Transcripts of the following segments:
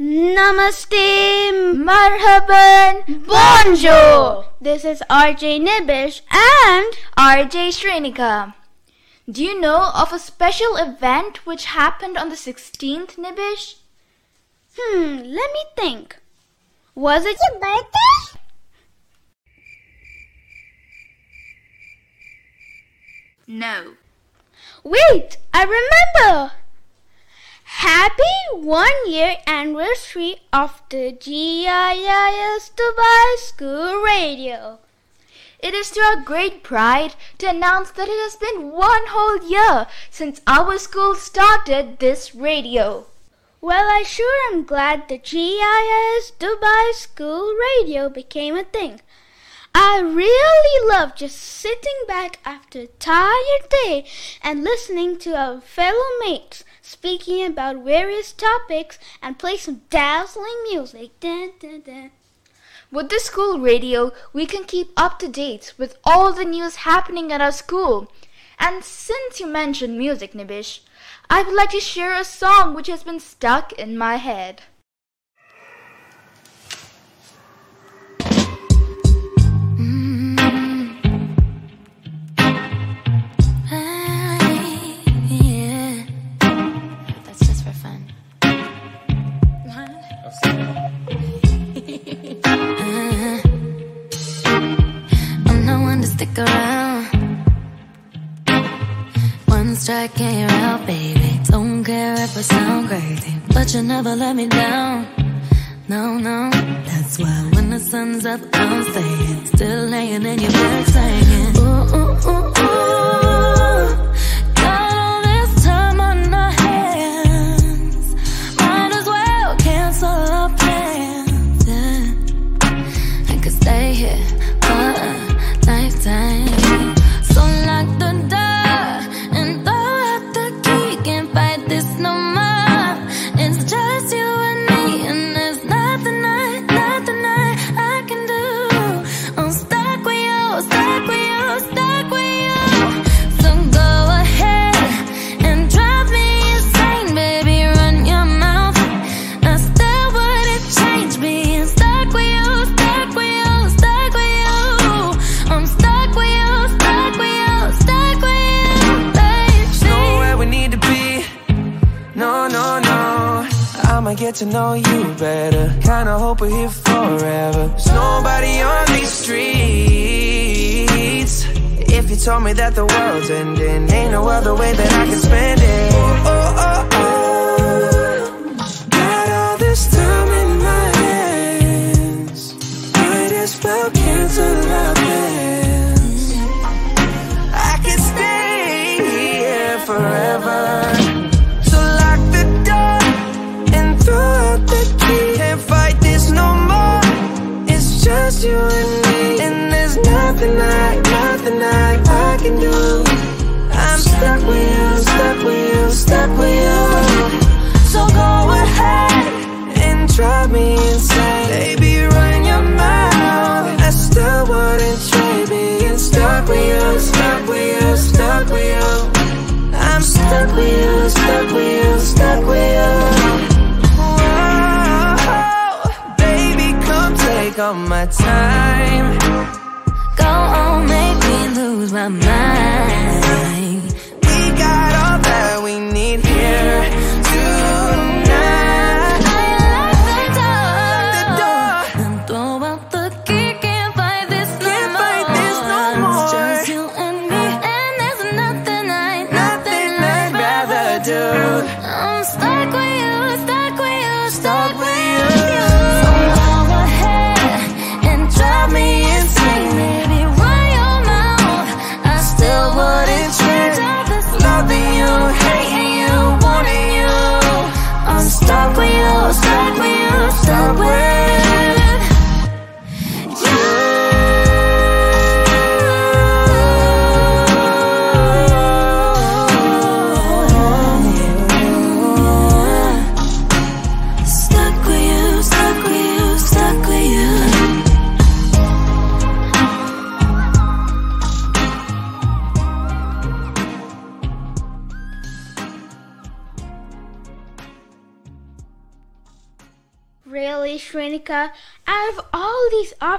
Namaste, Marhaban, Bonjour. This is RJ Nibish and RJ Shrenika. Do you know of a special event which happened on the 16th, Nibish? Hmm, let me think. Was it your birthday? No. Wait, I remember! Happy one year anniversary of the GIIS Dubai School Radio. It is to our great pride to announce that it has been one whole year since our school started this radio. Well, I sure am glad the GIIS Dubai School Radio became a thing. I really love just sitting back after a tired day and listening to our fellow mates speaking about various topics and play some dazzling music. Dun, dun, dun. With the school radio, we can keep up to date with all the news happening at our school. And since you mentioned music, Nibish, I would like to share a song which has been stuck in my head. Stick around. One strike and you're out, baby. Don't care if I sound crazy, but you never let me down. No, no, that's why when the sun's up, I'm staying. Still laying in your bed, saying, ooh, ooh, ooh, ooh.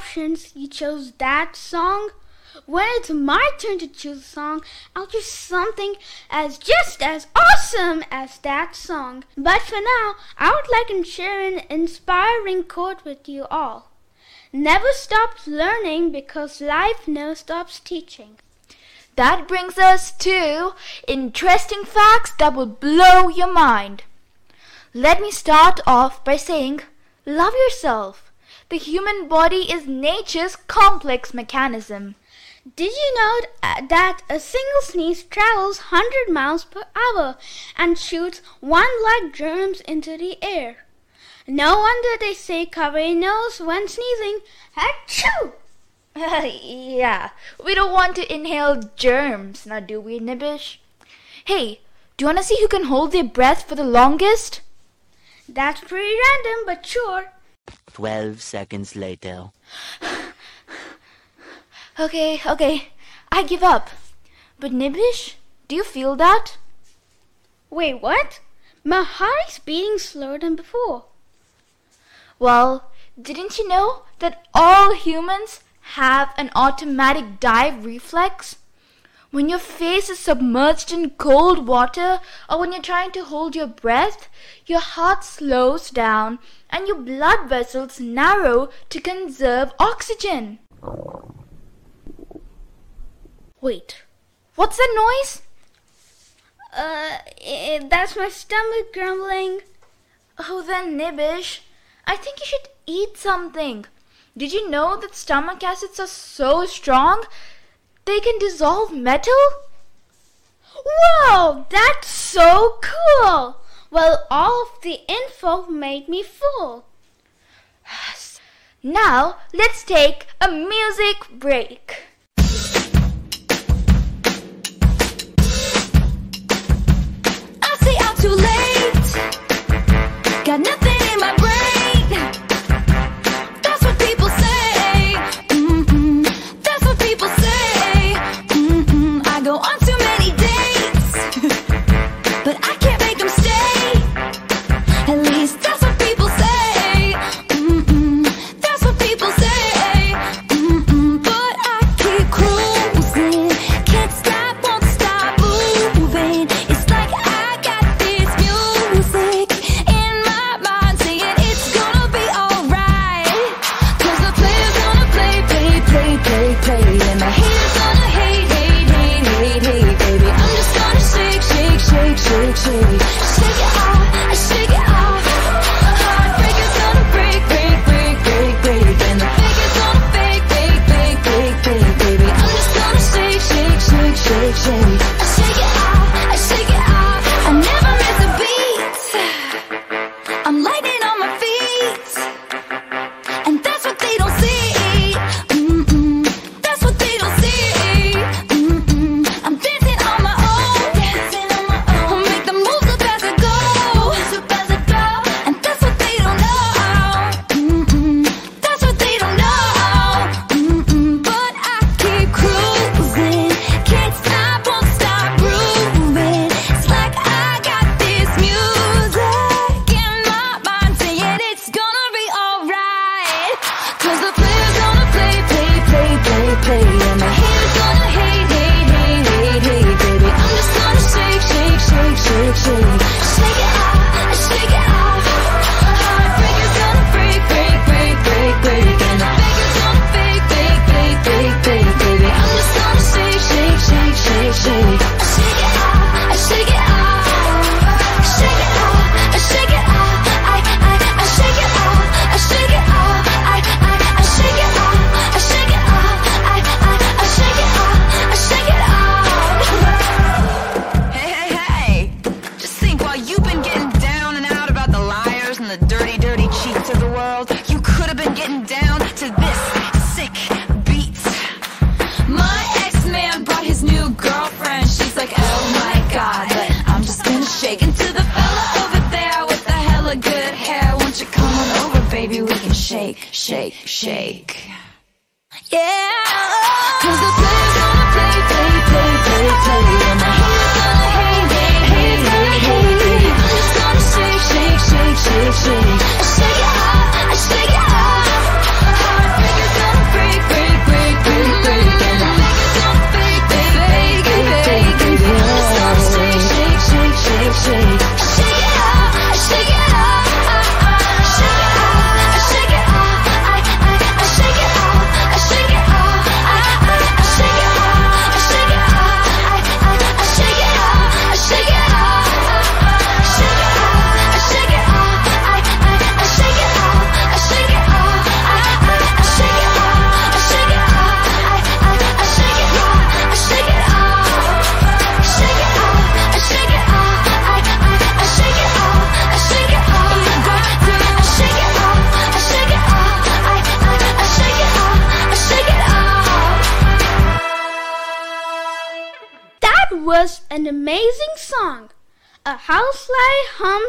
Options, you chose that song? When it's my turn to choose a song, I'll choose something as just as awesome as that song. But for now, I would like to share an inspiring quote with you all. Never stop learning because life never stops teaching. That brings us to interesting facts that will blow your mind. Let me start off by saying, love yourself. The human body is nature's complex mechanism. Did you know uh, that a single sneeze travels 100 miles per hour and shoots one lakh germs into the air? No wonder they say cover your nose when sneezing. Achoo! yeah, we don't want to inhale germs, now do we, Nibish? Hey, do you want to see who can hold their breath for the longest? That's pretty random, but sure. Twelve seconds later. Okay, okay, I give up. But Nibish, do you feel that? Wait, what? My heart is beating slower than before. Well, didn't you know that all humans have an automatic dive reflex? When your face is submerged in cold water or when you're trying to hold your breath, your heart slows down and your blood vessels narrow to conserve oxygen. Wait, what's that noise? Uh, eh, that's my stomach grumbling. Oh, then, Nibish, I think you should eat something. Did you know that stomach acids are so strong they can dissolve metal? Whoa, that's so cool! Well, all of the info made me full. Now, let's take a music break. I say I'm too late. Got nothing shake,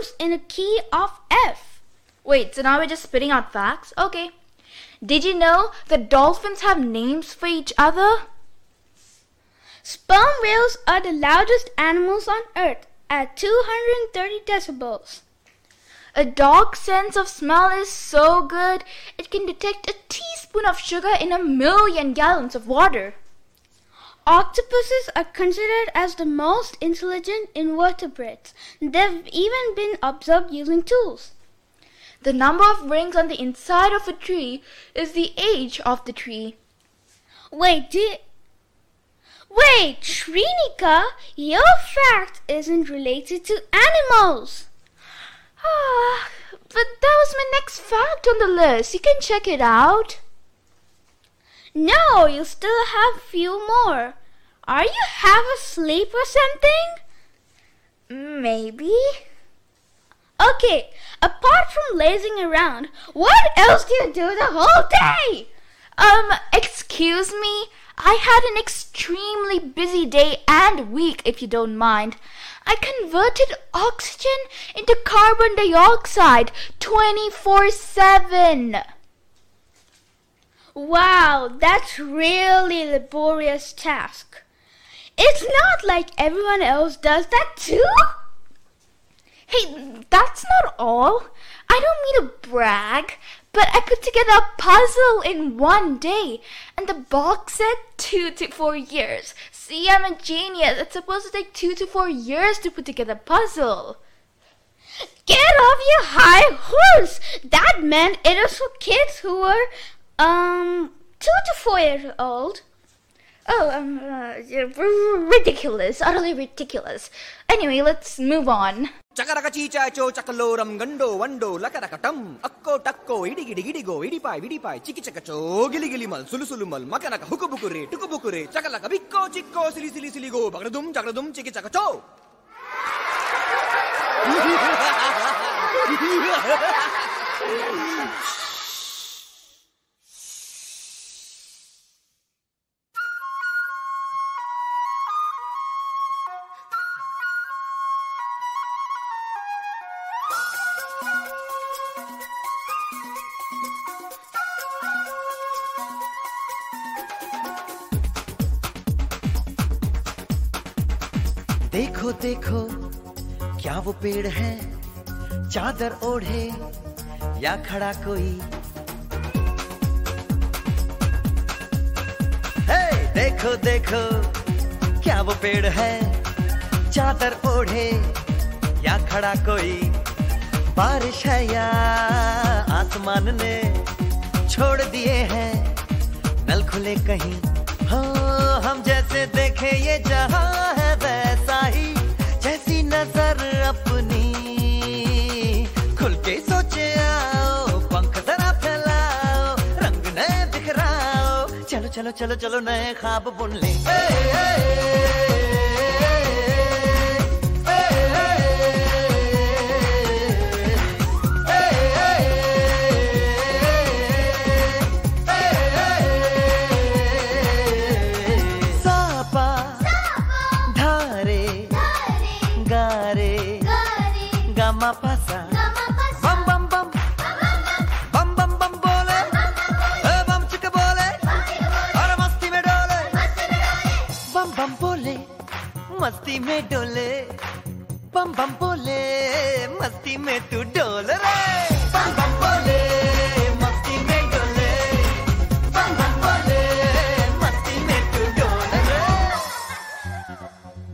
hums in a key of F. Wait, so now we're just spitting out facts? Okay. Did you know that dolphins have names for each other? Sperm whales are the loudest animals on earth at 230 decibels. A dog's sense of smell is so good, it can detect a teaspoon of sugar in a million gallons of water. Octopuses are considered as the most intelligent invertebrates. They've even been observed using tools. The number of rings on the inside of a tree is the age of the tree. Wait, Wait, Shrinika, your fact isn't related to animals. Ah, but that was my next fact on the list. You can check it out. No, you still have few more. Are you half asleep or something? Maybe. Okay, apart from lazing around, what else do you do the whole day? Um, excuse me. I had an extremely busy day and week, if you don't mind. I converted oxygen into carbon dioxide 24 7. Wow, that's really laborious task. It's not like everyone else does that too. Hey, that's not all. I don't mean to brag, but I put together a puzzle in one day, and the box said two to four years. See, I'm a genius. It's supposed to take two to four years to put together a puzzle. Get off your high horse! That meant it was for kids who were, um, two to four years old. Oh, um, uh, ridiculous, utterly ridiculous. Anyway, let's move on. ಚಕರಕ ಚೀಚಾಚೋ ಚಕಲೋರಂ ಗಂಡೋ ವಂಡೋ ಲಕರಕ ಟಂ ಅಕ್ಕೋ ಟಕ್ಕೋ ಇಡಿಗಿಡಿ ಇಡಿಗೋ ಇಡಿಪಾಯ್ ವಿಡಿಪಾಯ್ ಚಿಕಿ ಚಕಚೋ Gili Gili Mal Sulu Sulu Mal ಮಕನಕ ಹುಕು ಬುಕುರೆ ಟುಕು ಬುಕುರೆ ಚಕಲಕ ಬಿಕ್ಕೋ ಚಿಕ್ಕೋ ಸಿಲಿ ಸಿಲಿ ಸಿಲಿಗೋ ಬಗಡದುಂ ಚಗಡದುಂ ಚಿಕಿ ಚಕಚೋ Ha ha! पेड़ है, चादर ओढ़े, या खड़ा कोई। हे देखो देखो, क्या वो पेड़ है, चादर ओढ़े, या खड़ा कोई। बारिश है या आसमान ने छोड़ दिए हैं, नल खुले कहीं। हो, हम जैसे देखे ये जहाँ है चलो चलो चलो चलो नए ख्वाब बुन ले ए, ए, ए, मस्ती में डोले, बम बम बोले, मस्ती में तू डोल रे। बम बम बोले, मस्ती में डोले, बम बम बोले, मस्ती में तू डोल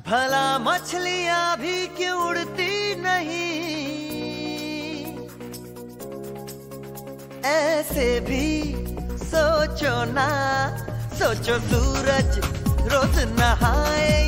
भला मछलियाँ भी क्यों उड़ती नहीं? ऐसे भी सोचो ना, सोचो सूरज रोज नहाए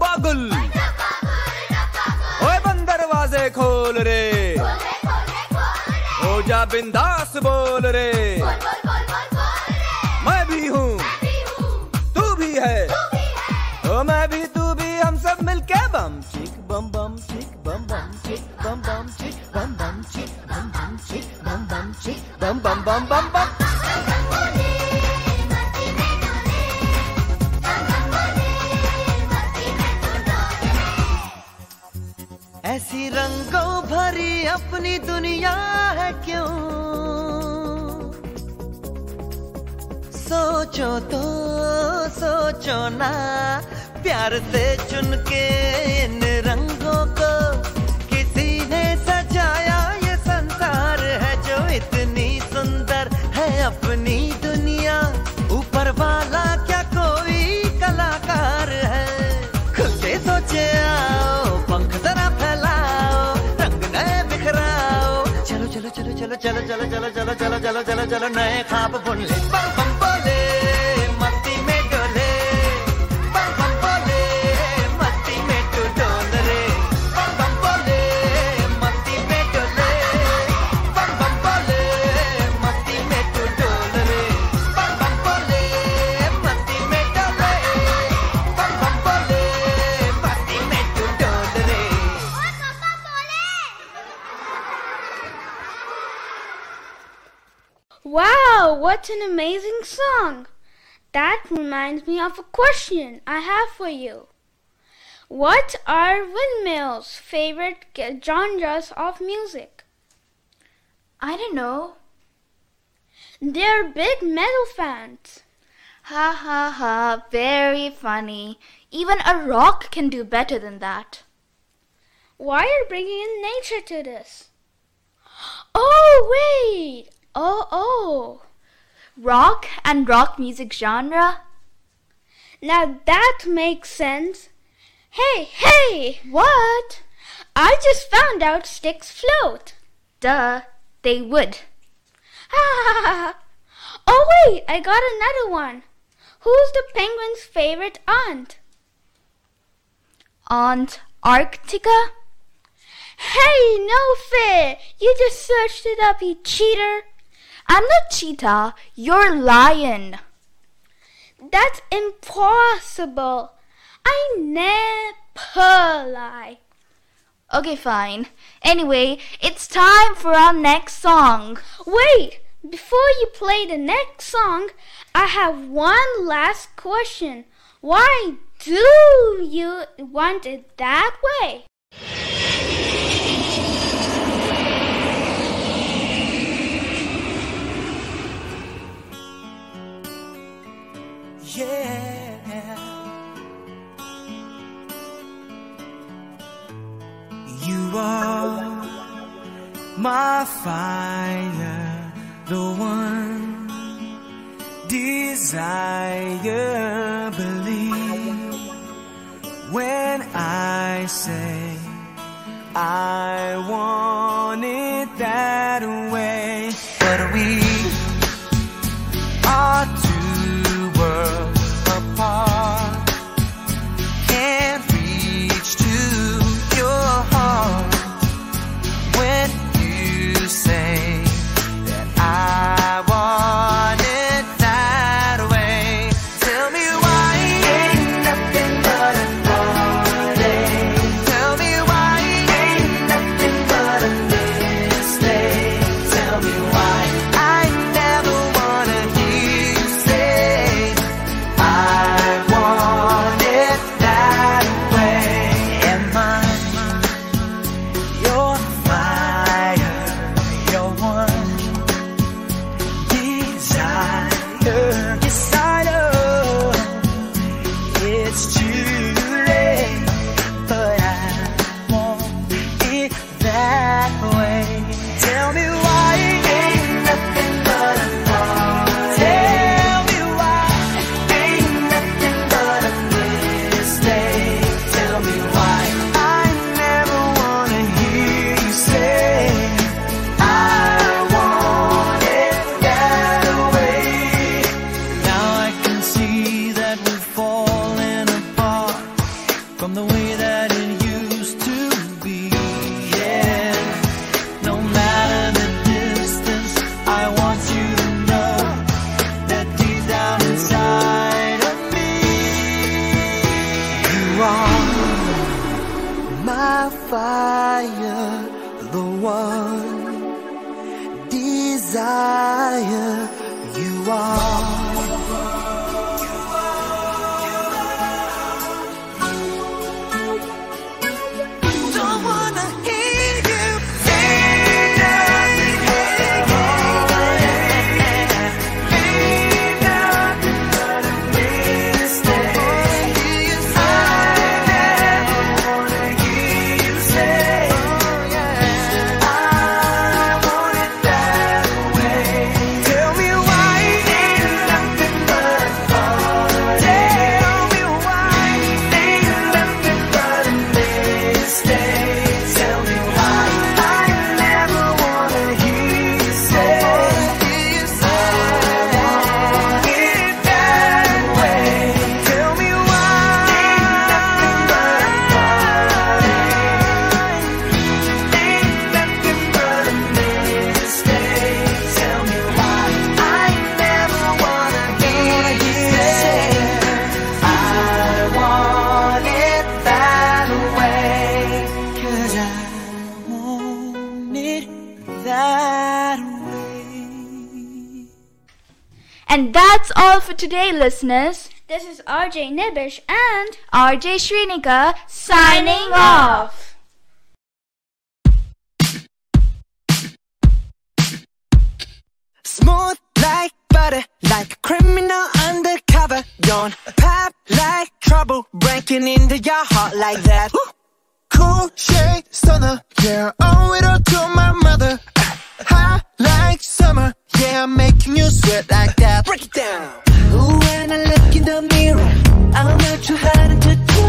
अपनी दुनिया है क्यों? सोचो तो सोचो ना प्यार से चुन चलो चलो चलो चलो चलो चलो चलो नए खाप बुन ले बम बम बोले what an amazing song! That reminds me of a question I have for you. What are windmills' favorite genres of music? I don't know. They're big metal fans. Ha ha ha, very funny. Even a rock can do better than that. Why are you bringing in nature to this? Oh, wait! Oh, oh! Rock and rock music genre? Now that makes sense. Hey, hey! What? I just found out sticks float. Duh, they would. Ha Oh, wait! I got another one. Who's the penguin's favorite aunt? Aunt Arctica? Hey, no fair! You just searched it up, you cheater! I'm not cheetah, you're lion. That's impossible. I never lie. Okay, fine. Anyway, it's time for our next song. Wait, before you play the next song, I have one last question. Why do you want it that way? Yeah. You are my fire, the one desire. Believe when I say I want it That's all for today, listeners. This is RJ Nibish and RJ Srinika signing off. Smooth like butter, like a criminal undercover. Don't pop like trouble, breaking into your heart like that. cool shade stunner, yeah, owe it all to my mother. High like summer yeah, I'm making you sweat like that. Break it down. Ooh, when I look in the mirror I'm not too hard to do.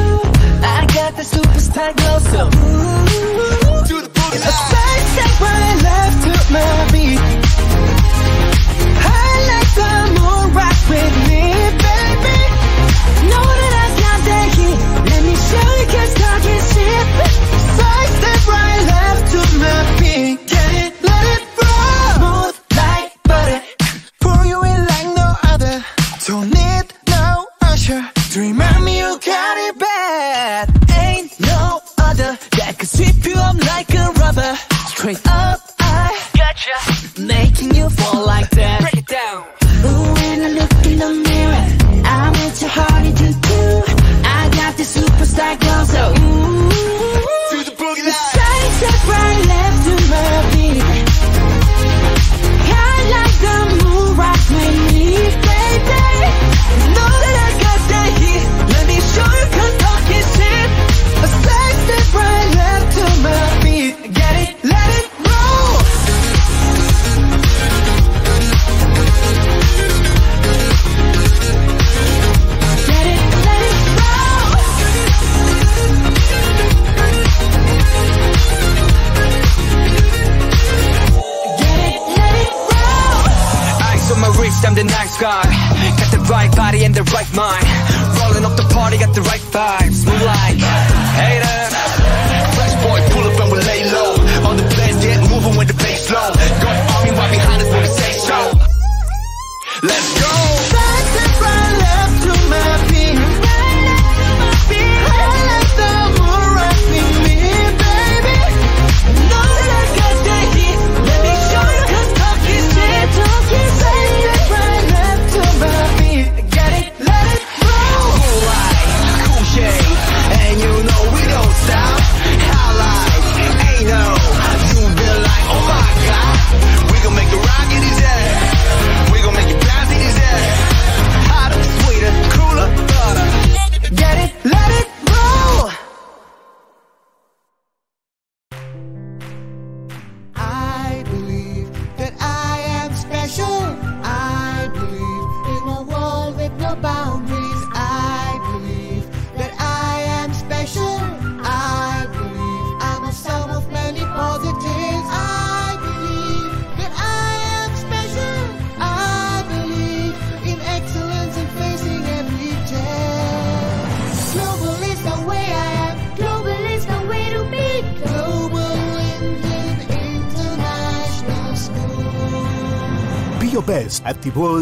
I got the superstar glow so. Ooh, to the boogie It's a space that my love took my beat. I like the moon rock with me. Remind me you got it bad. Ain't no other that could sweep you up like a rubber. Straight up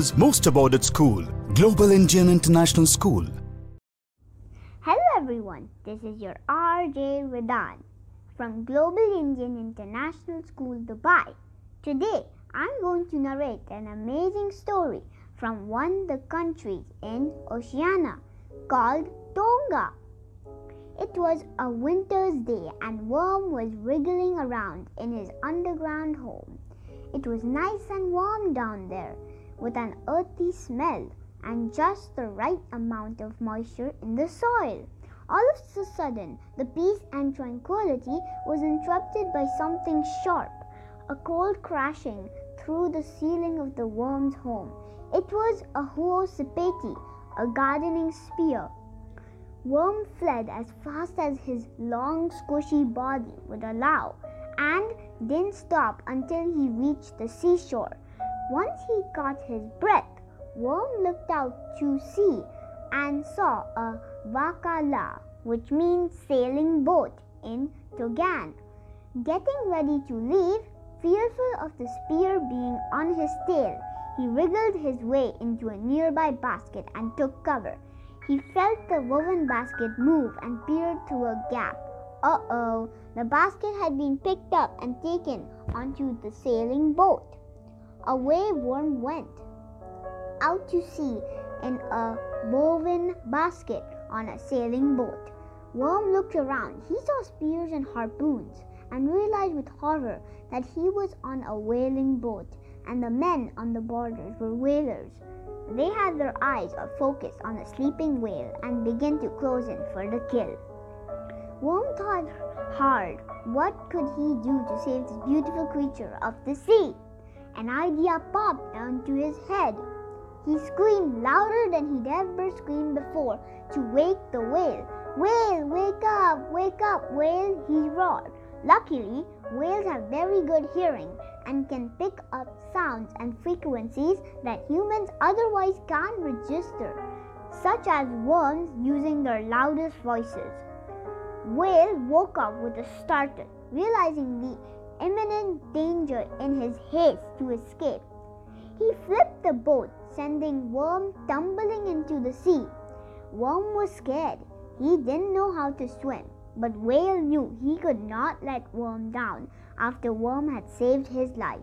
world's most awarded school, Global Indian International School. Hello everyone, this is your RJ Vidan from Global Indian International School, Dubai. Today, I'm going to narrate an amazing story from one of the countries in Oceania called Tonga. It was a winter's day and Worm was wriggling around in his underground home. It was nice and warm down there with an earthy smell and just the right amount of moisture in the soil. All of a sudden, the peace and tranquility was interrupted by something sharp, a cold crashing through the ceiling of the worm's home. It was a huosipeti, a gardening spear. Worm fled as fast as his long, squishy body would allow and didn't stop until he reached the seashore. Once he caught his breath, Worm looked out to sea and saw a vakala, which means sailing boat, in Tongan. Getting ready to leave, fearful of the spear being on his tail, he wriggled his way into a nearby basket and took cover. He felt the woven basket move and peered through a gap. Uh oh, the basket had been picked up and taken onto the sailing boat. Away Worm went out to sea in a woven basket on a sailing boat. Worm looked around. He saw spears and harpoons and realized with horror that he was on a whaling boat and the men on the borders were whalers. They had their eyes focused on the sleeping whale and began to close in for the kill. Worm thought hard. What could he do to save this beautiful creature of the sea? An idea popped onto his head. He screamed louder than he'd ever screamed before to wake the whale. Whale, wake up, wake up, whale, he roared. Luckily, whales have very good hearing and can pick up sounds and frequencies that humans otherwise can't register, such as worms using their loudest voices. Whale woke up with a start, realizing the imminent danger in his haste to escape. He flipped the boat, sending Worm tumbling into the sea. Worm was scared. He didn't know how to swim, but Whale knew he could not let Worm down after Worm had saved his life.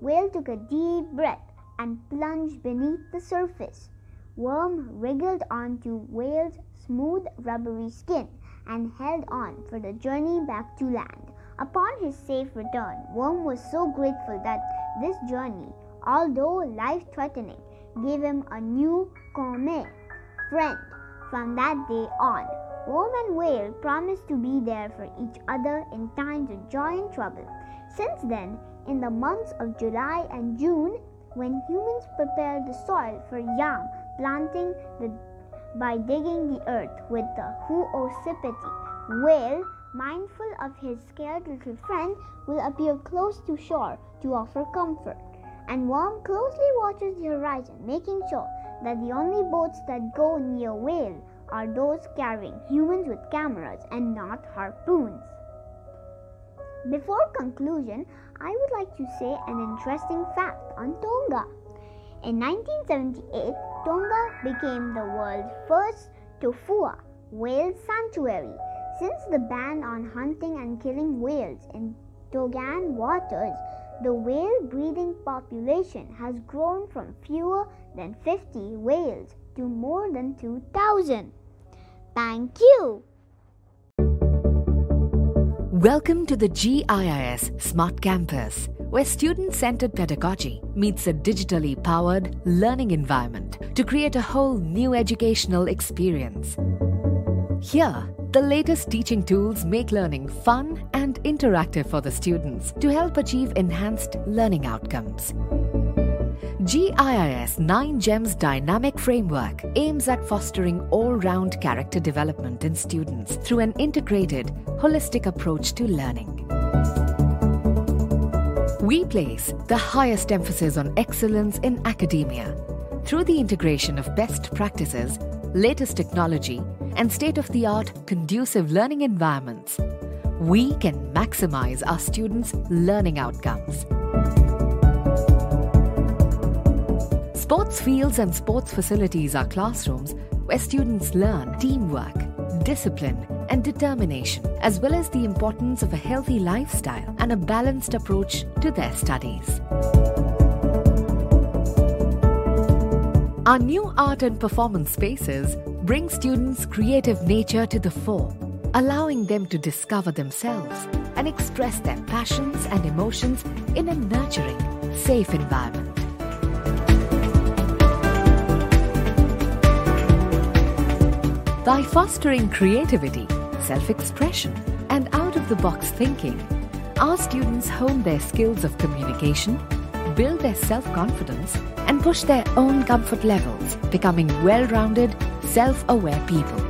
Whale took a deep breath and plunged beneath the surface. Worm wriggled onto Whale's smooth, rubbery skin and held on for the journey back to land. Upon his safe return, Worm was so grateful that this journey, although life threatening, gave him a new come friend. From that day on, Worm and Whale promised to be there for each other in times of joy and trouble. Since then, in the months of July and June, when humans prepare the soil for yam planting the, by digging the earth with the huosipeti, Whale mindful of his scared little friend, will appear close to shore to offer comfort. And Worm closely watches the horizon, making sure that the only boats that go near Whale are those carrying humans with cameras and not harpoons. Before conclusion, I would like to say an interesting fact on Tonga. In 1978, Tonga became the world's first tofua whale sanctuary since the ban on hunting and killing whales in Tongan waters, the whale breeding population has grown from fewer than 50 whales to more than 2,000. Thank you. Welcome to the GIIS Smart Campus, where student centered pedagogy meets a digitally powered learning environment to create a whole new educational experience. Here, the latest teaching tools make learning fun and interactive for the students to help achieve enhanced learning outcomes. GIIS 9 GEMS Dynamic Framework aims at fostering all round character development in students through an integrated, holistic approach to learning. We place the highest emphasis on excellence in academia through the integration of best practices, latest technology, and state of the art conducive learning environments, we can maximize our students' learning outcomes. Sports fields and sports facilities are classrooms where students learn teamwork, discipline, and determination, as well as the importance of a healthy lifestyle and a balanced approach to their studies. Our new art and performance spaces bring students' creative nature to the fore, allowing them to discover themselves and express their passions and emotions in a nurturing, safe environment. By fostering creativity, self expression, and out of the box thinking, our students hone their skills of communication, build their self confidence, and push their own comfort levels, becoming well rounded, self aware people.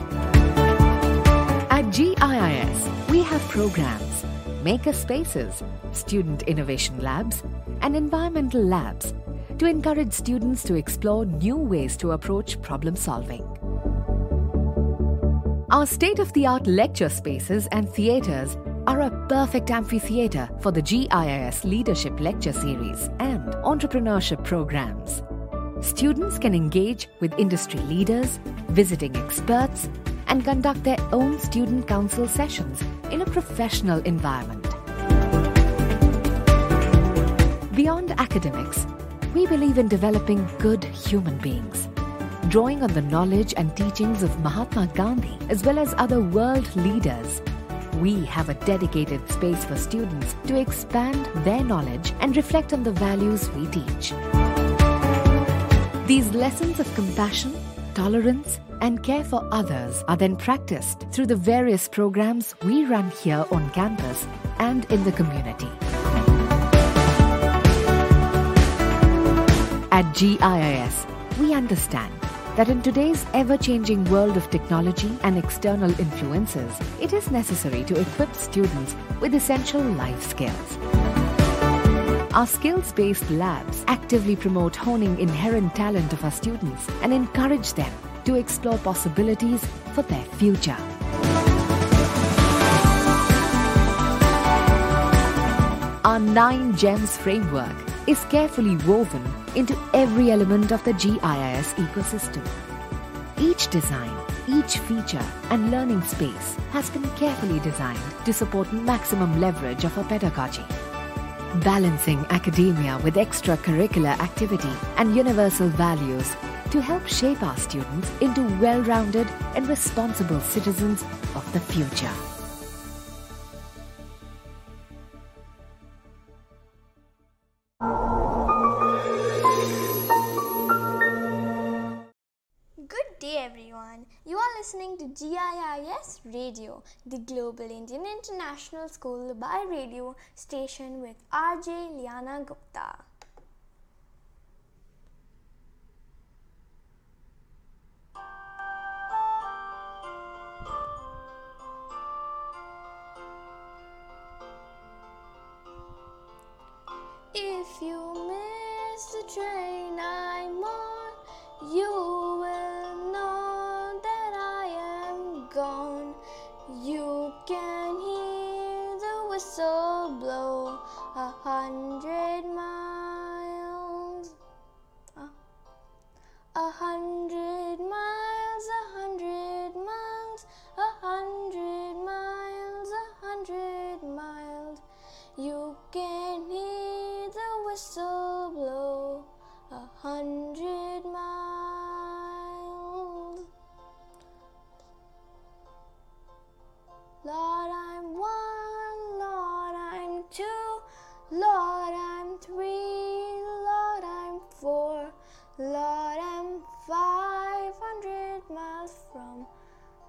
At GIIS, we have programs, maker spaces, student innovation labs, and environmental labs to encourage students to explore new ways to approach problem solving. Our state of the art lecture spaces and theatres are a perfect amphitheatre for the GIIS Leadership Lecture Series and entrepreneurship programs. Students can engage with industry leaders, visiting experts, and conduct their own student council sessions in a professional environment. Beyond academics, we believe in developing good human beings drawing on the knowledge and teachings of Mahatma Gandhi as well as other world leaders. We have a dedicated space for students to expand their knowledge and reflect on the values we teach. These lessons of compassion, tolerance, and care for others are then practiced through the various programs we run here on campus and in the community. At GIIS, we understand that in today's ever changing world of technology and external influences, it is necessary to equip students with essential life skills. Our skills based labs actively promote honing inherent talent of our students and encourage them to explore possibilities for their future. Our nine gems framework is carefully woven into every element of the GIS ecosystem. Each design, each feature, and learning space has been carefully designed to support maximum leverage of our pedagogy. Balancing academia with extracurricular activity and universal values to help shape our students into well rounded and responsible citizens of the future. Good day, everyone. You are listening to GIIS Radio, the Global Indian International School by radio station with RJ Liana Gupta. If you miss the train I'm on, you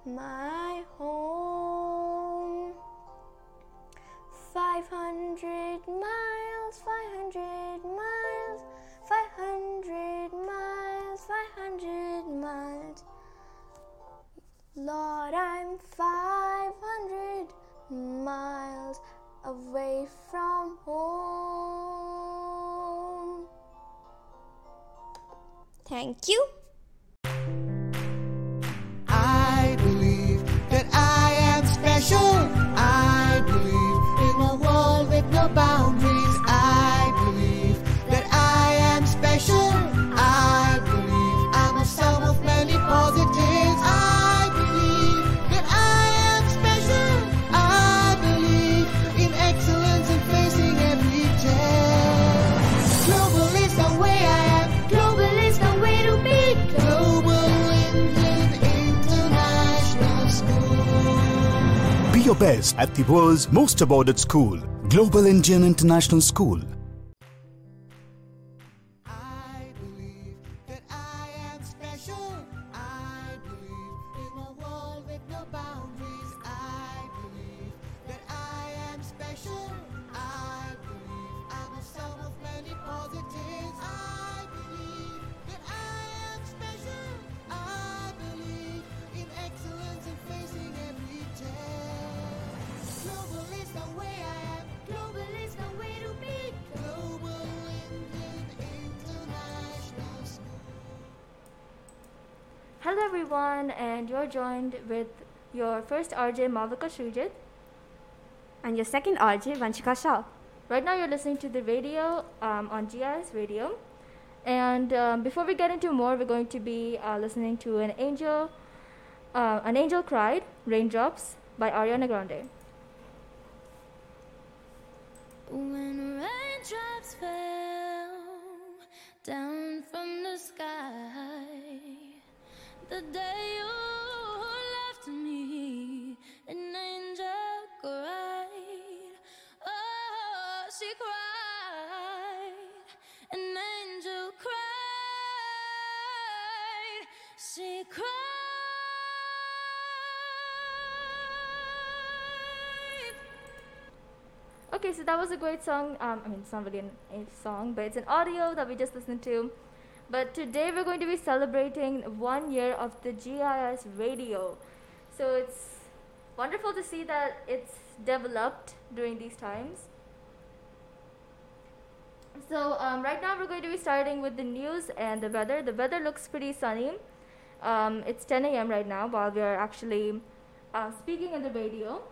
my home. Five hundred miles, five hundred miles, five hundred miles, five hundred miles. Lord, I'm five hundred miles away from home. Thank you. Your best at the world's most awarded school, Global Indian International School. Hello everyone, and you're joined with your first RJ Malvika Shujit. and your second RJ Vanshika Shah. Right now, you're listening to the radio um, on GIS Radio, and um, before we get into more, we're going to be uh, listening to an angel, uh, an angel cried, raindrops by Ariana Grande. When raindrops fell down from the sky, the day you left me, an angel cried. Oh, she cried. An angel cried. She cried. Okay, so that was a great song. Um, I mean, it's not really an, a song, but it's an audio that we just listened to. But today we're going to be celebrating one year of the GIS radio. So it's wonderful to see that it's developed during these times. So um, right now we're going to be starting with the news and the weather. The weather looks pretty sunny. Um, it's 10 a.m. right now while we are actually uh, speaking in the radio.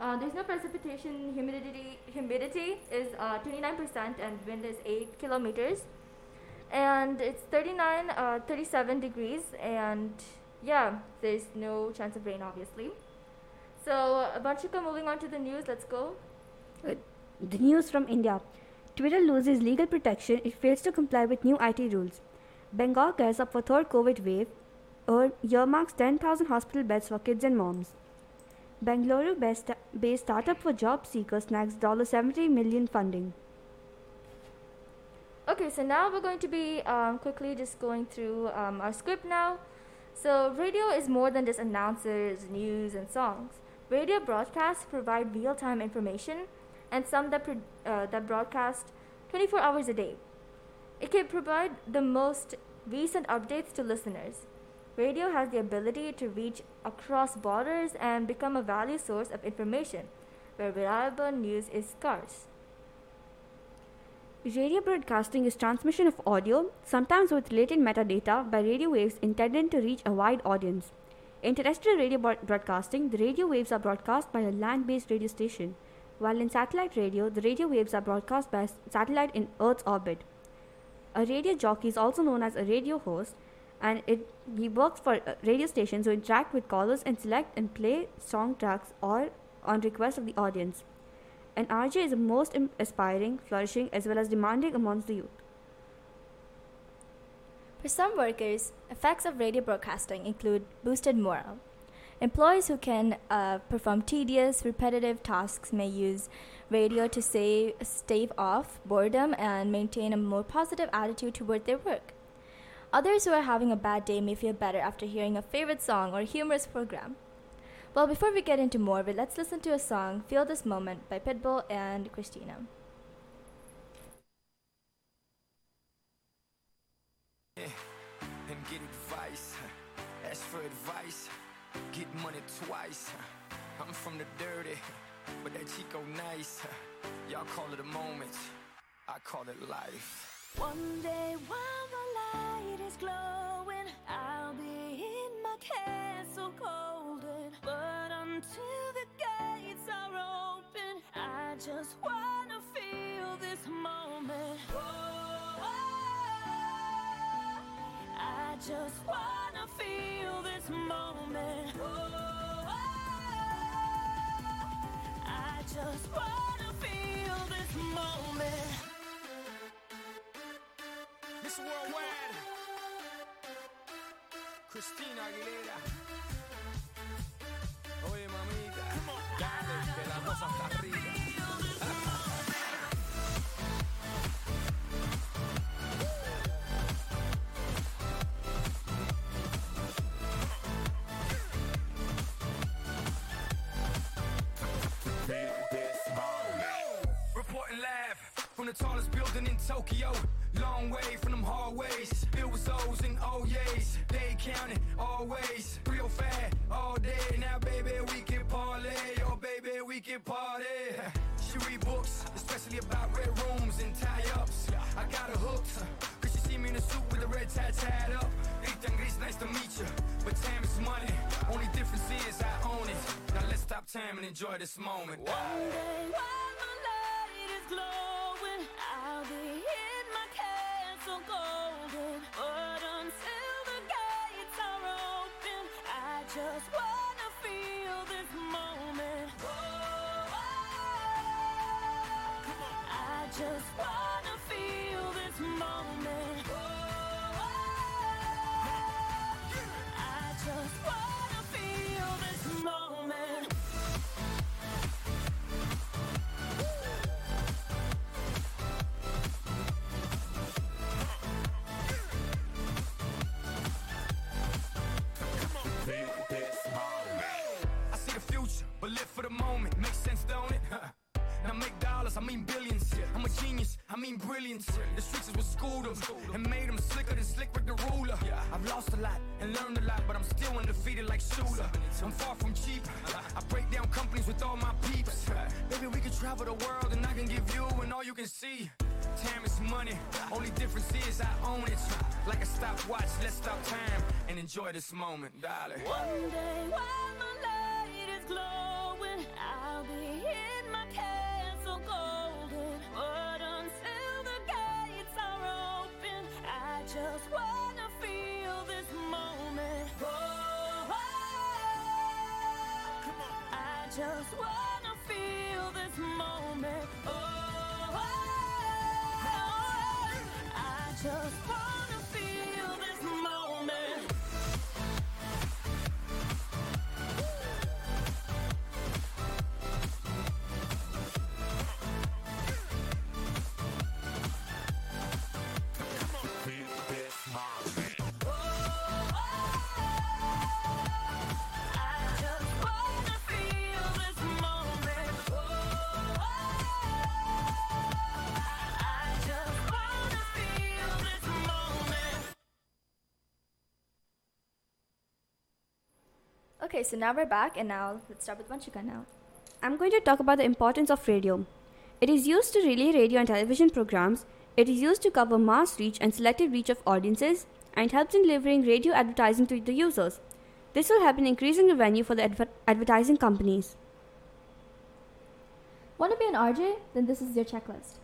Uh, there's no precipitation. Humidity humidity is uh, 29% and wind is 8 kilometers. And it's 39, uh, 37 degrees. And yeah, there's no chance of rain, obviously. So, uh, Vanshika, moving on to the news. Let's go. Uh, The news from India. Twitter loses legal protection. It fails to comply with new IT rules. Bengal gears up for third COVID wave. Earmarks 10,000 hospital beds for kids and moms. Bangalore based, based startup for job seekers snags $70 million funding. Okay, so now we're going to be um, quickly just going through um, our script now. So, radio is more than just announcers, news, and songs. Radio broadcasts provide real time information and some that, pro- uh, that broadcast 24 hours a day. It can provide the most recent updates to listeners. Radio has the ability to reach across borders and become a value source of information where reliable news is scarce. Radio broadcasting is transmission of audio, sometimes with latent metadata, by radio waves intended to reach a wide audience. In terrestrial radio broadcasting, the radio waves are broadcast by a land based radio station, while in satellite radio, the radio waves are broadcast by a satellite in Earth's orbit. A radio jockey is also known as a radio host, and it, he works for uh, radio stations who interact with callers and select and play song tracks or on request of the audience. An RJ is the most aspiring, flourishing, as well as demanding amongst the youth. For some workers, effects of radio broadcasting include boosted morale. Employees who can uh, perform tedious, repetitive tasks may use radio to save, stave off boredom and maintain a more positive attitude toward their work. Others who are having a bad day may feel better after hearing a favorite song or humorous program. Well, before we get into more of it, let's listen to a song, Feel This Moment, by Pitbull and Christina. Eh, and get advice. Ask for advice, get money twice. I'm from the dirty, but that Chico nice. Y'all call it a moment, I call it life. One day while the light is glowing, I'll be in my castle golden. But until the gates are open, I just wanna feel this moment. Oh, I just wanna feel this moment. Oh, I just wanna feel this moment. Miss Worldwide, Christina Aguilera. Oye, mamita. Santa Rita. Reporting live from the tallest building in Tokyo. Long way from them hallways. It was O's and oh O's. They counting always. Real fat all day. Now, baby, we can parlay. Oh, baby, we can party. She read books, especially about red rooms and tie ups. I got her hooked. Cause she see me in a suit with a red tie tied up. Ethan Gris, nice to meet you. But time is money. Only difference is I own it. Now let's stop time and enjoy this moment. One day while my light is glowing, golden. But until the gates are open, I just wanna feel this moment. Oh, oh, oh. I just wanna see. Time is money, only difference is I own it. Like a stopwatch, let's stop time and enjoy this moment, darling. One day while my light is glowing, I'll be in my castle golden. But until the gates are open, I just wanna feel this moment. Oh, oh, oh. I just wanna feel this moment. Oh, just wanna Okay, so now we're back, and now let's start with Vanshika now. I'm going to talk about the importance of radio. It is used to relay radio and television programs. It is used to cover mass reach and selective reach of audiences, and helps in delivering radio advertising to the users. This will help in increasing revenue for the adver- advertising companies. Want to be an RJ? Then this is your checklist.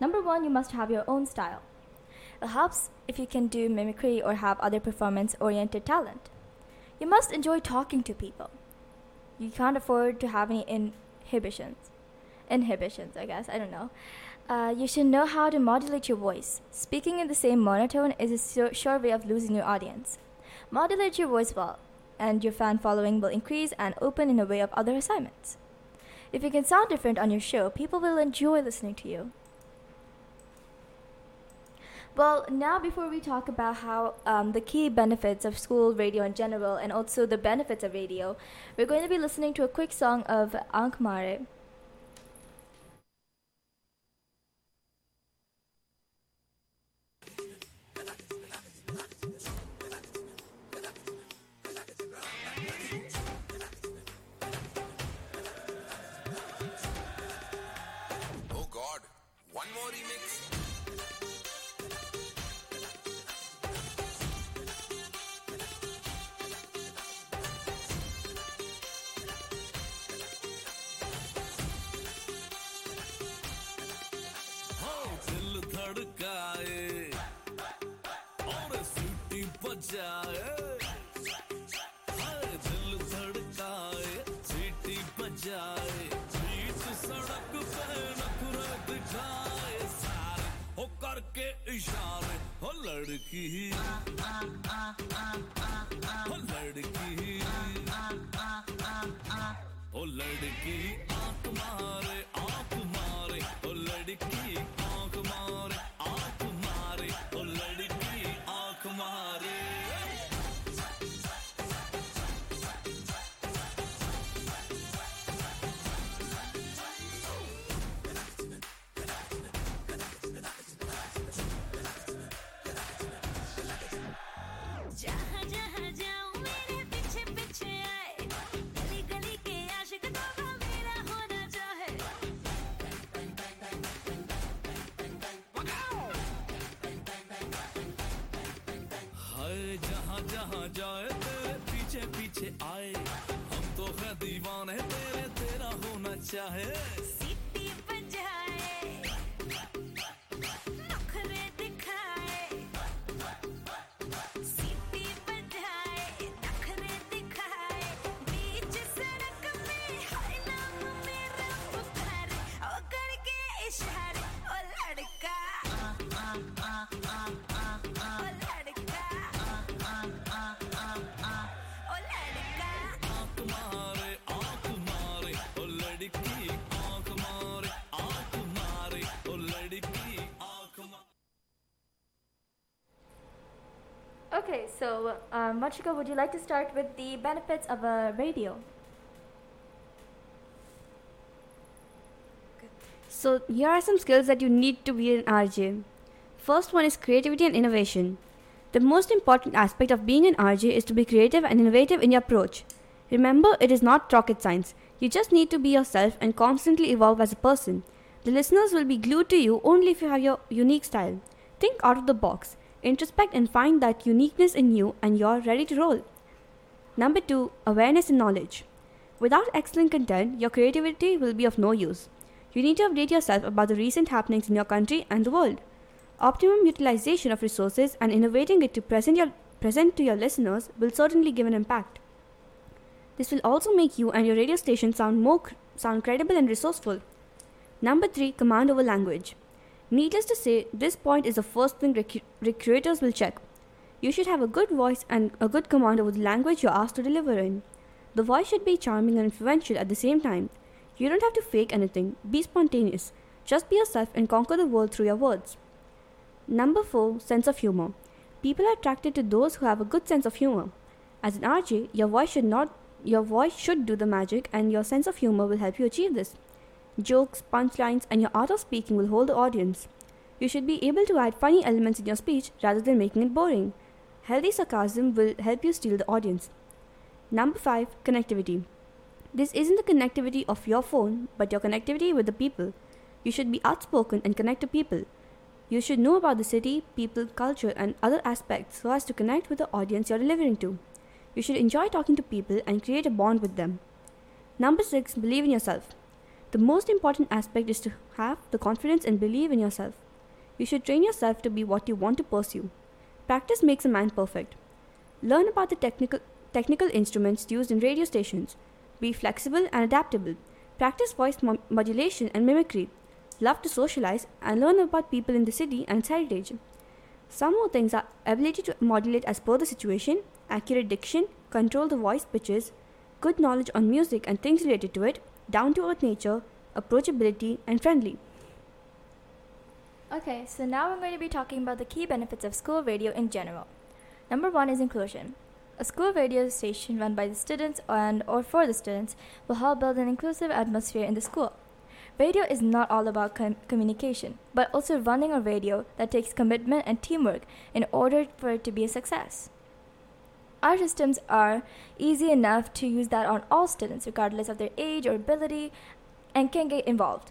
Number one, you must have your own style. It helps if you can do mimicry or have other performance oriented talent. You must enjoy talking to people. You can't afford to have any inhibitions. Inhibitions, I guess. I don't know. Uh, you should know how to modulate your voice. Speaking in the same monotone is a sure, way of losing your audience. Modulate your voice well, and your fan following will increase and open in a way of other assignments. If you can sound different on your show, people will enjoy listening to you. Well, now before we talk about how um, the key benefits of school radio in general and also the benefits of radio, we're going to be listening to a quick song of Ankh Mare. हाँ दिल धड़काए, सीटी बजाए। बीच सड़क पे नखरा दिखाए सारे हो करके इशारे, हो लड़की। हो लड़की। ओ लड़की, आँख मारे जहाँ जाए तेरे पीछे पीछे आए। हम तो है दीवाने तेरे तेरा होना चाहे। Okay, so uh, Machika, would you like to start with the benefits of a radio? So, here are some skills that you need to be an RJ. First one is creativity and innovation. The most important aspect of being an RJ is to be creative and innovative in your approach. Remember, it is not rocket science. You just need to be yourself and constantly evolve as a person. The listeners will be glued to you only if you have your unique style. Think out of the box, introspect, and find that uniqueness in you, and you're ready to roll. Number two, awareness and knowledge. Without excellent content, your creativity will be of no use. You need to update yourself about the recent happenings in your country and the world. Optimum utilization of resources and innovating it to present, your, present to your listeners will certainly give an impact. This will also make you and your radio station sound more sound credible and resourceful. Number 3 command over language. Needless to say, this point is the first thing rec- recruiters will check. You should have a good voice and a good command over the language you're asked to deliver in. The voice should be charming and influential at the same time. You don't have to fake anything, be spontaneous. Just be yourself and conquer the world through your words. Number 4 Sense of humor. People are attracted to those who have a good sense of humor. As an RJ, your voice should not your voice should do the magic and your sense of humor will help you achieve this. Jokes, punchlines, and your art of speaking will hold the audience. You should be able to add funny elements in your speech rather than making it boring. Healthy sarcasm will help you steal the audience. Number 5 Connectivity. This isn't the connectivity of your phone, but your connectivity with the people. You should be outspoken and connect to people. You should know about the city, people, culture, and other aspects so as to connect with the audience you're delivering to. You should enjoy talking to people and create a bond with them. Number 6 Believe in yourself. The most important aspect is to have the confidence and believe in yourself. You should train yourself to be what you want to pursue. Practice makes a man perfect. Learn about the technical, technical instruments used in radio stations. Be flexible and adaptable. Practice voice mo- modulation and mimicry. Love to socialize and learn about people in the city and its heritage. Some more things are ability to modulate as per the situation, accurate diction, control the voice pitches, good knowledge on music and things related to it, down to earth nature, approachability, and friendly. Okay, so now I'm going to be talking about the key benefits of school radio in general. Number one is inclusion. A school radio station run by the students and or for the students will help build an inclusive atmosphere in the school. Radio is not all about com- communication, but also running a radio that takes commitment and teamwork in order for it to be a success. Our systems are easy enough to use that on all students, regardless of their age or ability, and can get involved.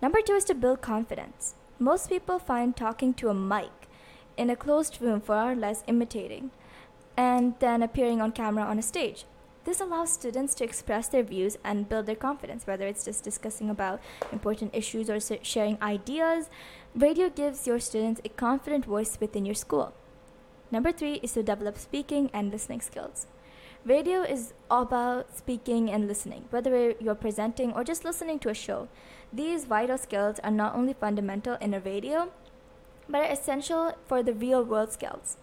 Number two is to build confidence. Most people find talking to a mic in a closed room far less imitating and then appearing on camera on a stage. This allows students to express their views and build their confidence, whether it's just discussing about important issues or sharing ideas. Radio gives your students a confident voice within your school. Number three is to develop speaking and listening skills. Radio is all about speaking and listening, whether you're presenting or just listening to a show. These vital skills are not only fundamental in a radio, but are essential for the real world skills.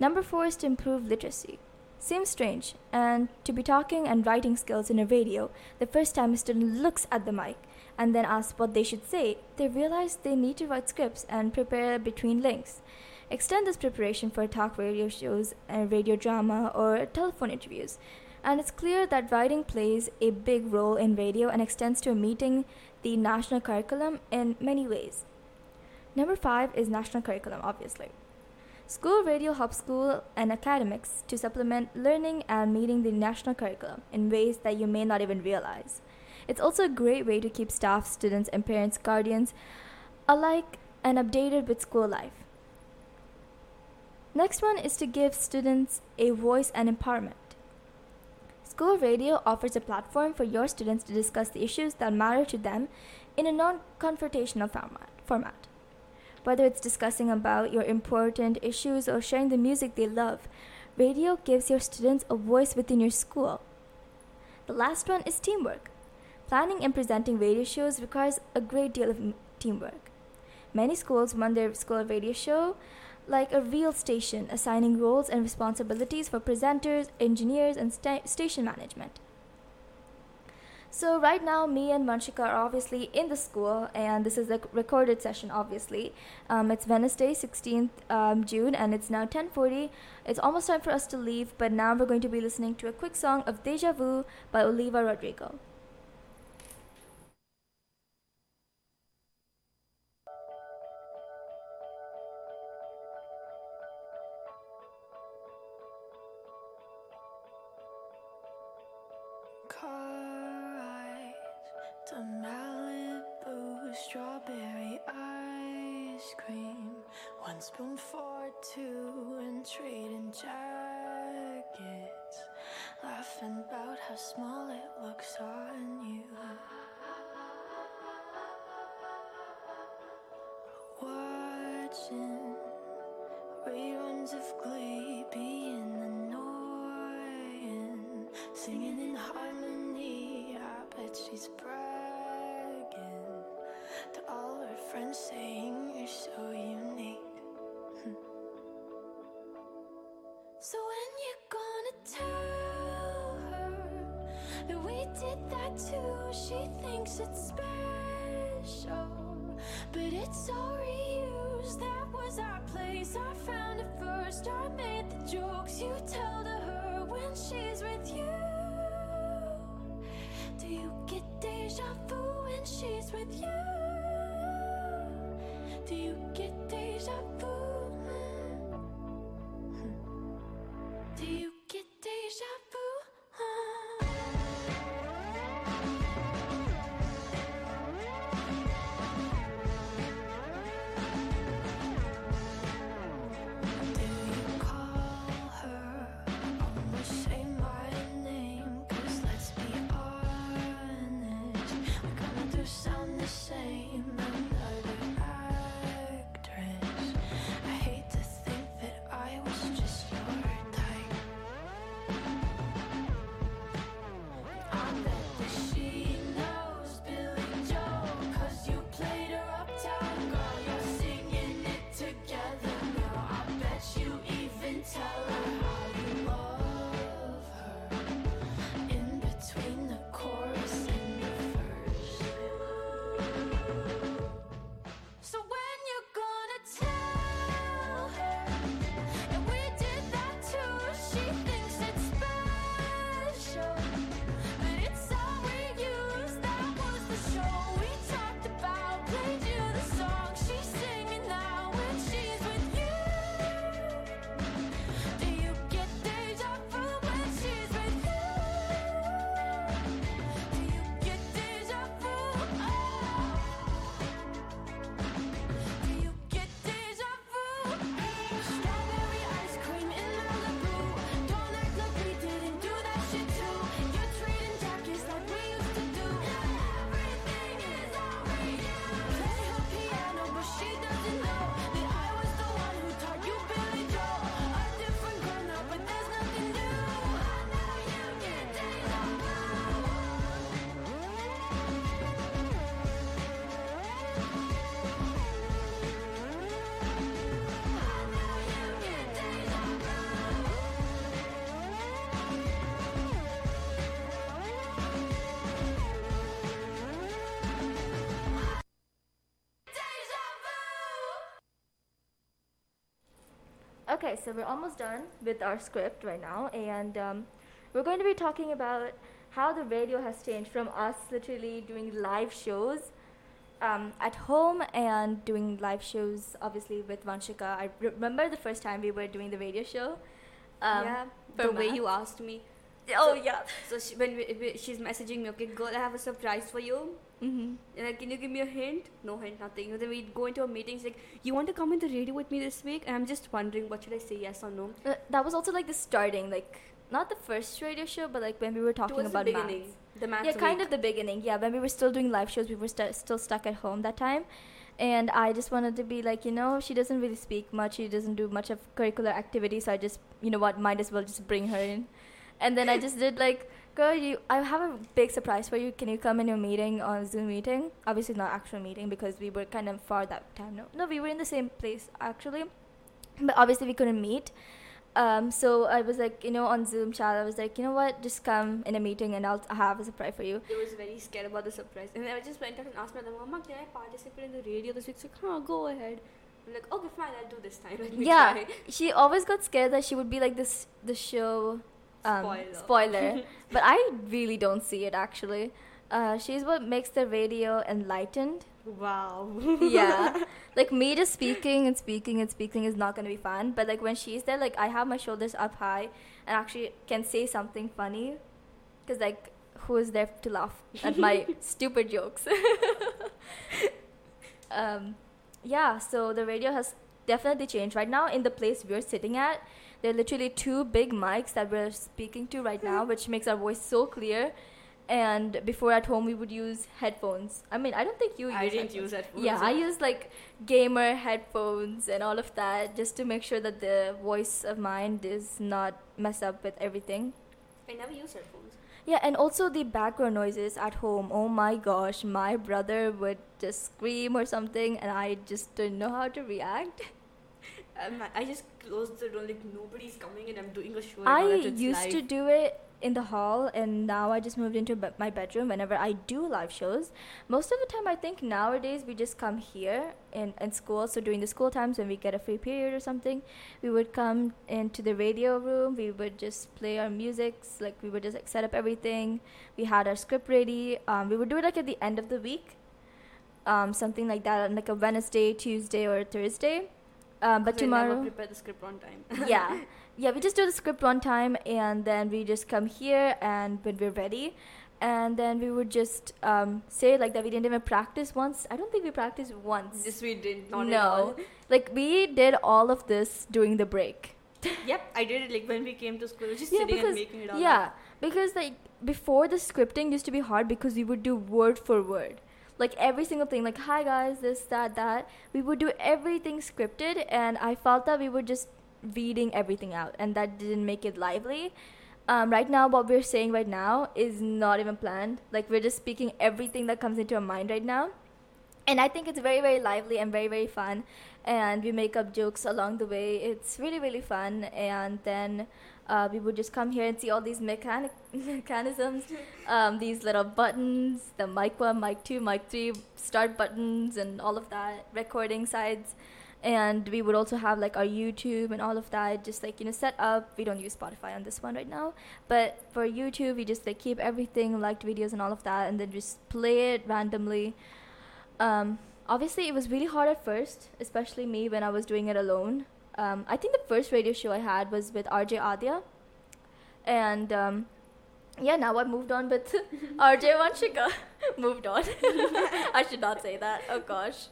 Number four is to improve literacy. Seems strange, and to be talking and writing skills in a radio, the first time a student looks at the mic and then asks what they should say, they realize they need to write scripts and prepare between links. Extend this preparation for talk radio shows, and radio drama, or telephone interviews. And it's clear that writing plays a big role in radio and extends to meeting the national curriculum in many ways. Number five is national curriculum, obviously. School radio helps school and academics to supplement learning and meeting the national curriculum in ways that you may not even realize. It's also a great way to keep staff, students, and parents, guardians alike and updated with school life. Next one is to give students a voice and empowerment. School radio offers a platform for your students to discuss the issues that matter to them in a non confrontational format. format. Whether it's discussing about your important issues or sharing the music they love, radio gives your students a voice within your school. The last one is teamwork. Planning and presenting radio shows requires a great deal of teamwork. Many schools run their school radio show like a real station, assigning roles and responsibilities for presenters, engineers, and sta- station management. So right now, me and Vanshika are obviously in the school, and this is a recorded session. Obviously, um, it's Wednesday, 16th um, June, and it's now 10:40. It's almost time for us to leave, but now we're going to be listening to a quick song of "Deja Vu" by Olivia Rodrigo. Okay, so we're almost done with our script right now, and um, we're going to be talking about how the radio has changed from us literally doing live shows um, at home and doing live shows, obviously with Vanshika. I remember the first time we were doing the radio show. Um, yeah, the way you asked me. Oh, So- yeah. So she, when we, we- she's messaging me, okay, girl, I have a surprise for you. Mm-hmm. And like, can you give me a hint? No hint, nothing. And then we'd go into a meeting. She's like, you want to come in the radio with me this week? And I'm just wondering, what should I say, yes or no? Uh, that was also like the starting, like not the first radio show, but like when we were talking Towards the about beginning, maths. the maths yeah, kind week. of the beginning. Yeah, when we were still doing live shows, we were st- still stuck at home that time, and I just wanted to be like, you know, she doesn't really speak much. She doesn't do much of curricular activity, so I just, you know what, might as well just bring her in, and then I just did like. Girl, you, I have a big surprise for you. Can you come in your meeting on Zoom meeting? Obviously not actual meeting because we were kind of far that time. No, no, we were in the same place actually, but obviously we couldn't meet. Um, so I was like, you know, on Zoom chat, I was like, you know what, just come in a meeting and I'll I have a surprise for you. They was very scared about the surprise. And I just went out and asked my mom, can I participate in the radio this week? She's like, huh, go ahead. I'm like, okay, fine, I'll do this time. Yeah, try." she always got scared that she would be like this the show um, Spoiler. spoiler. but I really don't see it actually. Uh, she's what makes the radio enlightened. Wow. yeah. Like me just speaking and speaking and speaking is not gonna be fun. But like when she's there, like I have my shoulders up high and actually can say something funny. Cause like who is there to laugh at my stupid jokes? um, yeah. So the radio has definitely changed. Right now, in the place we're sitting at, there are literally two big mics that we're speaking to right now, which makes our voice so clear. And before at home, we would use headphones. I mean, I don't think you. I use didn't use headphones, Yeah, I yeah. use like gamer headphones and all of that just to make sure that the voice of mine does not mess up with everything. I never use headphones. Yeah, and also the background noises at home. Oh my gosh, my brother would just scream or something, and I just didn't know how to react. Um, I just closed the door like nobody's coming and I'm doing a show. I about it, it's used to do it in the hall, and now I just moved into be- my bedroom whenever I do live shows. Most of the time, I think nowadays we just come here in, in school. So during the school times when we get a free period or something, we would come into the radio room. We would just play our musics, like we would just like set up everything. We had our script ready. Um, we would do it like at the end of the week, um, something like that, on like a Wednesday, Tuesday, or Thursday. Um, but tomorrow prepare the script on time. yeah. Yeah we just do the script one time and then we just come here and when we're ready and then we would just um, say like that we didn't even practice once. I don't think we practiced once. This we did not no. like we did all of this during the break. Yep, I did it like when we came to school, just yeah sitting because and making it all yeah up. because like before the scripting used to be hard because we would do word for word like every single thing like hi guys this that that. We would do everything scripted and i felt that we were just reading everything out and that didn't make it lively. Um, right now what we're saying right now is not even planned. Like we're just speaking everything that comes into our mind right now. And I think it's very very lively and very very fun and we make up jokes along the way. It's really really fun and then uh, we would just come here and see all these mechanic mechanisms um, these little buttons the mic one mic two mic three start buttons and all of that recording sides. And we would also have like our youtube and all of that just like you know set up. We don't use spotify on this one right now. But for youtube we just like keep everything liked videos and all of that and then just play it randomly. Um, obviously, it was really hard at first, especially me when I was doing it alone. Um, I think the first radio show I had was with RJ Adya, and um, yeah, now I moved on with RJ Vanshika. moved on. I should not say that. Oh gosh,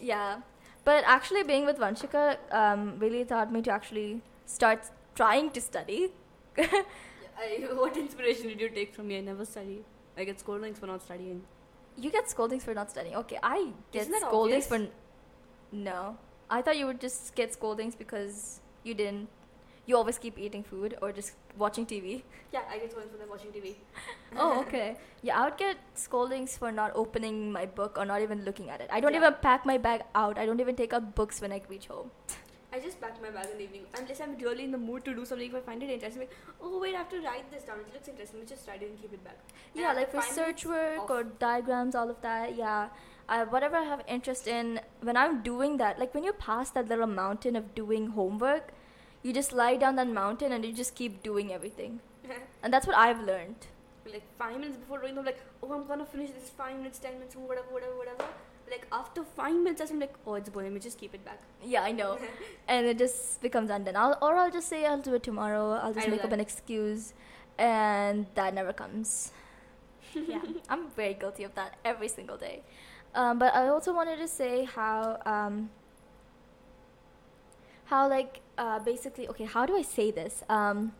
yeah. But actually, being with Vanshika um, really taught me to actually start trying to study. I, what inspiration did you take from me? I never study. I get scoldings for not studying. You get scoldings for not studying. Okay, I get scoldings obvious? for. N- no, I thought you would just get scoldings because you didn't. You always keep eating food or just watching TV. Yeah, I get scoldings for watching TV. oh, okay. Yeah, I would get scoldings for not opening my book or not even looking at it. I don't Yeah. even pack my bag out. I don't even take out books when I reach home. I just pack my bag in the evening unless I'm really in the mood to do something. If I find it interesting, oh wait, I have to write this down. It looks interesting. Let's just write it and keep it back. And yeah like research work of- or diagrams all of that yeah uh, whatever i have interest in when i'm doing that like when you pass that little mountain of doing homework you just lie down that mountain and you just keep doing everything. and that's what I've learned. like five minutes before doing, I'm like, oh, I'm gonna finish this five minutes, ten minutes, whatever, whatever, whatever. Like after five minutes, I'm like, oh, it's boring. Me just keep it back. Yeah, I know. and it just becomes undone. I'll, or I'll just say I'll do it tomorrow. I'll just make up that. an excuse, and that never comes. yeah, I'm very guilty of that every single day. Um, but I also wanted to say how um, how like uh, basically okay, how do I say this? Um,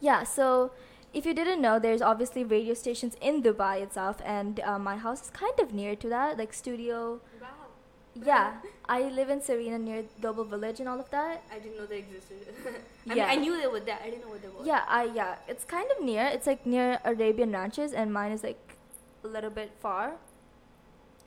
yeah, so if you didn't know, there's obviously radio stations in Dubai itself, and uh, my house is kind of near to that, like studio. Wow. Yeah, I live in Serena near Global Village and all of that. I didn't know they existed. I Yeah. mean, I knew they were there. I didn't know what they were. Yeah, I yeah, it's kind of near. It's like near Arabian Ranches, and mine is like a little bit far.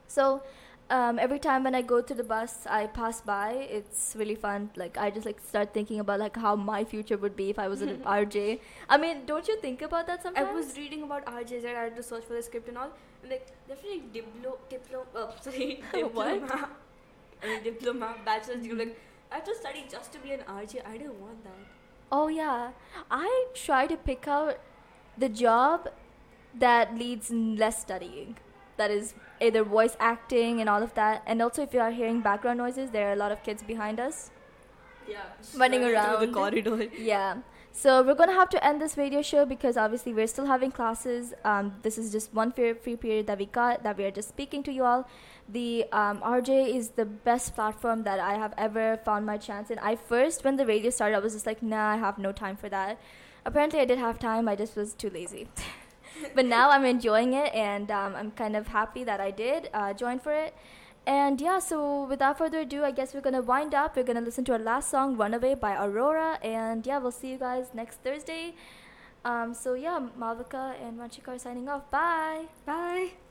So, um, every time when I go to the bus, I pass by. It's really fun. Like I just like start thinking about like how my future would be if I was an RJ. I mean, don't you think about that sometimes? I was reading about RJs. I had to search for the script and all. And like, definitely diplo, diplo, oh, sorry, What? diploma. I mean, diploma, bachelor's degree. Like, I have to study just to be an RJ. I don't want that. Oh yeah, I try to pick out the job that leads less studying. That is either voice acting and all of that. And also, if you are hearing background noises, there are a lot of kids behind us Yeah. running Running around the corridor. Yeah. So we're gonna have to end this radio show because obviously we're still having classes. Um, this is just one free, free period that we got that we are just speaking to you all. The um, RJ is the best platform that I have ever found my chance in. I first, when the radio started, I was just like, nah, I have no time for that. Apparently, I did have time. I just was too lazy. but now I'm enjoying it, and um, I'm kind of happy that I did uh, join for it. And yeah, so without further ado, I guess we're gonna wind up. We're gonna listen to our last song, "Runaway" by Aurora, and yeah, we'll see you guys next Thursday. Um, so yeah, Malvika and Vanshika are signing off. Bye. Bye.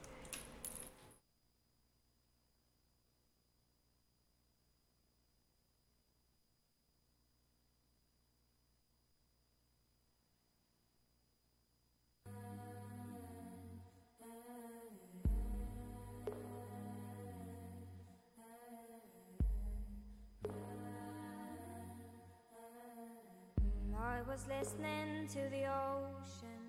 Was listening to the ocean.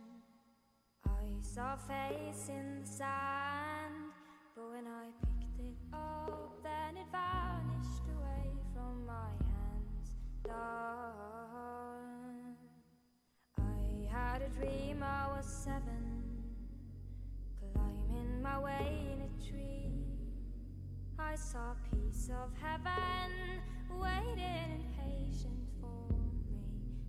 I saw a face in the sand. But when I picked it up, then it vanished away from my hands. I had a dream I was seven, climbing my way in a tree. I saw a piece of heaven waiting impatient.